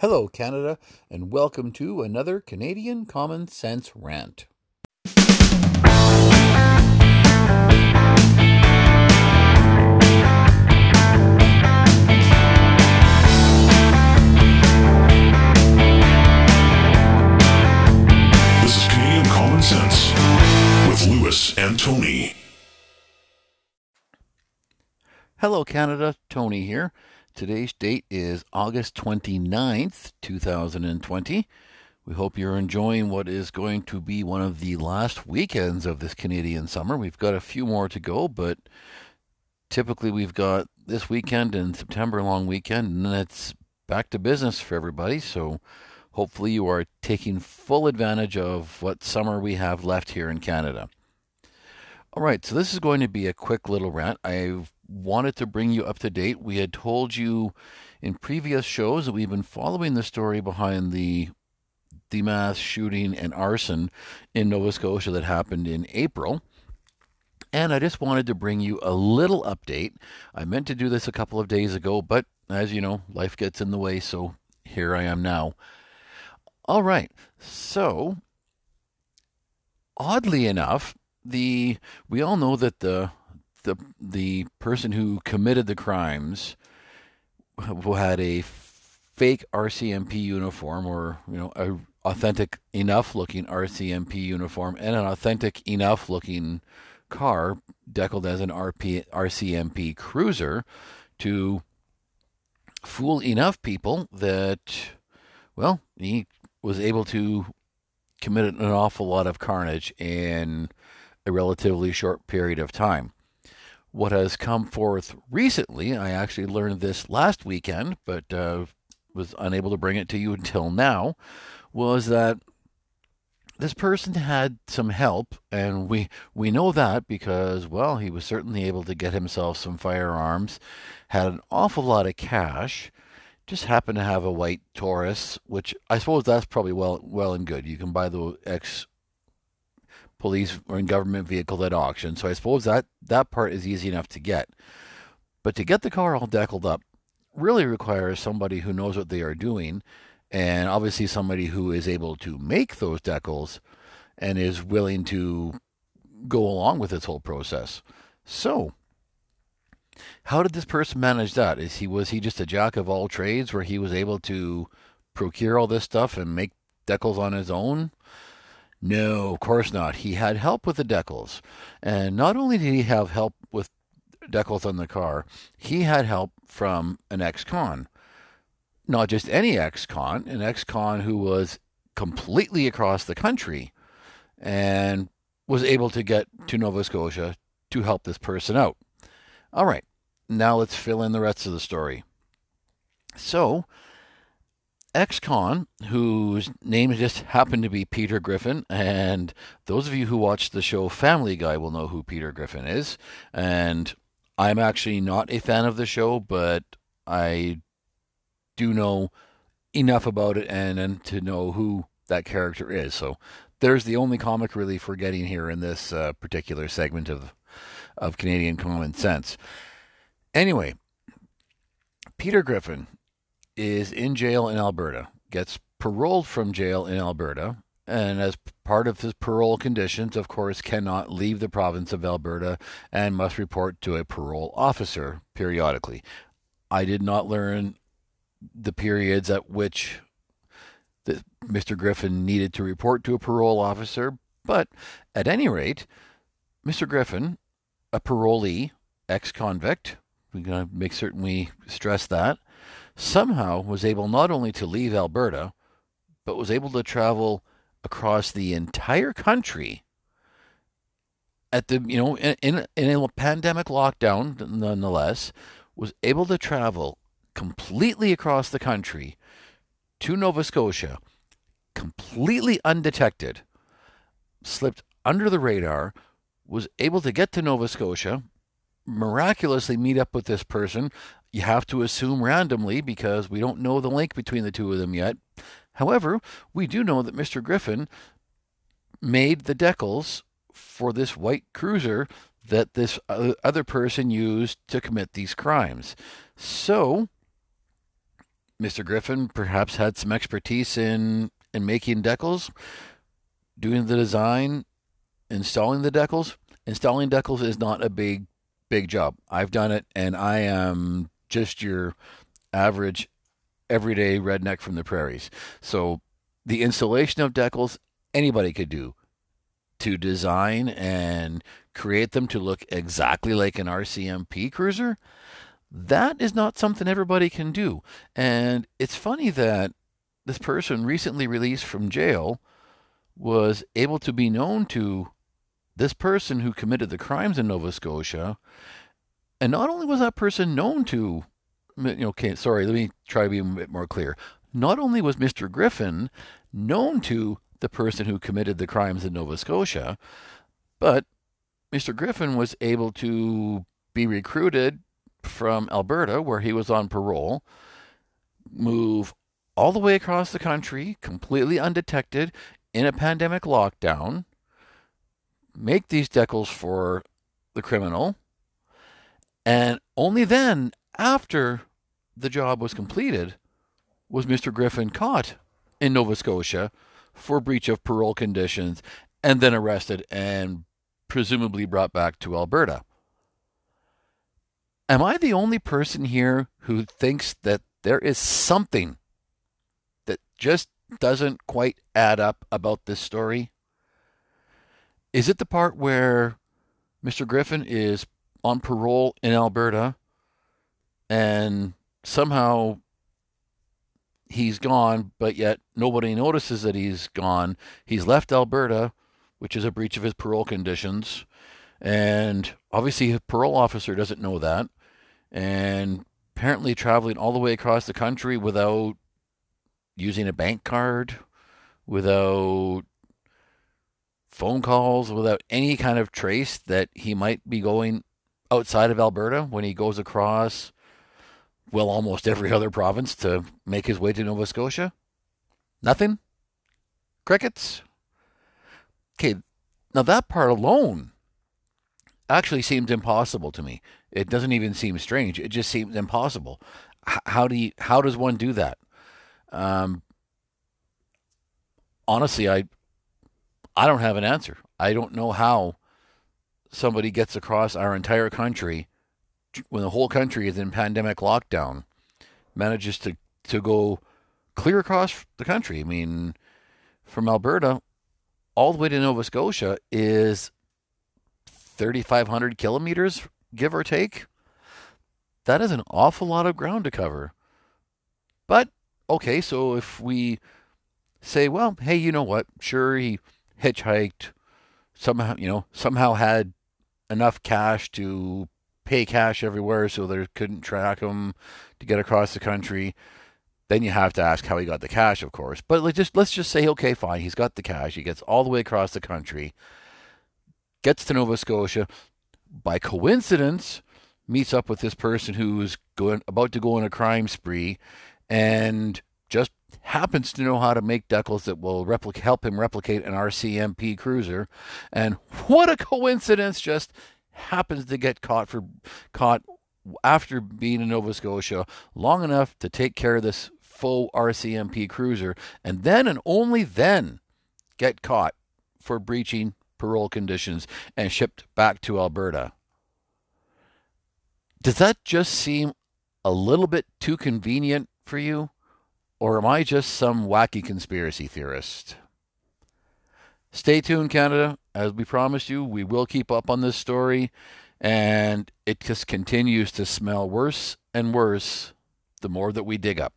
Hello, Canada, and welcome to another Canadian Common Sense Rant. This is Canadian Common Sense with Lewis and Tony. Hello, Canada, Tony here. Today's date is August 29th, 2020. We hope you're enjoying what is going to be one of the last weekends of this Canadian summer. We've got a few more to go, but typically we've got this weekend and September long weekend, and then it's back to business for everybody. So hopefully you are taking full advantage of what summer we have left here in Canada. All right, so this is going to be a quick little rant. I wanted to bring you up to date. We had told you in previous shows that we've been following the story behind the the mass shooting and arson in Nova Scotia that happened in April. And I just wanted to bring you a little update. I meant to do this a couple of days ago, but as you know, life gets in the way, so here I am now. All right. So, oddly enough, the we all know that the the the person who committed the crimes had a fake RCMP uniform or you know a authentic enough looking RCMP uniform and an authentic enough looking car deckled as an RP, RCMP cruiser to fool enough people that well he was able to commit an awful lot of carnage in a relatively short period of time. What has come forth recently, I actually learned this last weekend, but uh, was unable to bring it to you until now, was that this person had some help, and we we know that because well, he was certainly able to get himself some firearms, had an awful lot of cash, just happened to have a white Taurus, which I suppose that's probably well well and good. You can buy the ex police or in government vehicle at auction, so I suppose that that part is easy enough to get. But to get the car all deckled up really requires somebody who knows what they are doing, and obviously somebody who is able to make those decals and is willing to go along with this whole process. So, how did this person manage that? Is he was he just a jack of all trades where he was able to procure all this stuff and make decals on his own? No, of course not. He had help with the decals. And not only did he have help with decals on the car, he had help from an ex con. Not just any ex con, an ex con who was completely across the country and was able to get to Nova Scotia to help this person out. All right, now let's fill in the rest of the story. So, ex-con, whose name just happened to be Peter Griffin, and those of you who watch the show Family Guy will know who Peter Griffin is. And I'm actually not a fan of the show, but I do know enough about it and, and to know who that character is. So there's the only comic relief we're getting here in this uh, particular segment of of Canadian common sense. Anyway, Peter Griffin is in jail in Alberta, gets paroled from jail in Alberta, and as part of his parole conditions, of course, cannot leave the province of Alberta and must report to a parole officer periodically. I did not learn the periods at which the, Mr. Griffin needed to report to a parole officer, but at any rate, Mr. Griffin, a parolee, ex convict, we're going to make certain we stress that, somehow was able not only to leave Alberta, but was able to travel across the entire country at the you know in, in, in a pandemic lockdown nonetheless was able to travel completely across the country to Nova Scotia completely undetected slipped under the radar was able to get to Nova Scotia miraculously meet up with this person you have to assume randomly because we don't know the link between the two of them yet. However, we do know that Mr. Griffin made the decals for this white cruiser that this other person used to commit these crimes. So, Mr. Griffin perhaps had some expertise in in making decals, doing the design, installing the decals. Installing decals is not a big big job. I've done it, and I am just your average everyday redneck from the prairies. So the installation of decals anybody could do to design and create them to look exactly like an RCMP cruiser. That is not something everybody can do. And it's funny that this person recently released from jail was able to be known to this person who committed the crimes in Nova Scotia. And not only was that person known to, okay, sorry, let me try to be a bit more clear. Not only was Mr. Griffin known to the person who committed the crimes in Nova Scotia, but Mr. Griffin was able to be recruited from Alberta, where he was on parole, move all the way across the country, completely undetected, in a pandemic lockdown, make these decals for the criminal, and only then, after the job was completed, was Mr. Griffin caught in Nova Scotia for breach of parole conditions and then arrested and presumably brought back to Alberta. Am I the only person here who thinks that there is something that just doesn't quite add up about this story? Is it the part where Mr. Griffin is on parole in Alberta and somehow he's gone, but yet nobody notices that he's gone. He's left Alberta, which is a breach of his parole conditions. And obviously, his parole officer doesn't know that. And apparently, traveling all the way across the country without using a bank card, without phone calls, without any kind of trace that he might be going outside of Alberta when he goes across well, almost every other province to make his way to Nova Scotia? Nothing? Crickets? Okay, now that part alone actually seems impossible to me. It doesn't even seem strange. It just seems impossible. H- how do you, how does one do that? Um, honestly, I I don't have an answer. I don't know how somebody gets across our entire country when the whole country is in pandemic lockdown, manages to, to go clear across the country. I mean, from Alberta all the way to Nova Scotia is 3,500 kilometers, give or take. That is an awful lot of ground to cover. But, okay, so if we say, well, hey, you know what? Sure, he hitchhiked, somehow, you know, somehow had enough cash to pay cash everywhere so they couldn't track him to get across the country. Then you have to ask how he got the cash, of course. But let's just let's just say, okay, fine, he's got the cash. He gets all the way across the country, gets to Nova Scotia. By coincidence, meets up with this person who's going about to go on a crime spree, and just happens to know how to make decals that will help him replicate an RCMP cruiser. And what a coincidence! Just happens to get caught for caught after being in Nova Scotia long enough to take care of this faux RCMP cruiser, and then and only then get caught for breaching parole conditions and shipped back to Alberta. Does that just seem a little bit too convenient for you? Or am I just some wacky conspiracy theorist? Stay tuned, Canada. As we promised you, we will keep up on this story, and it just continues to smell worse and worse the more that we dig up.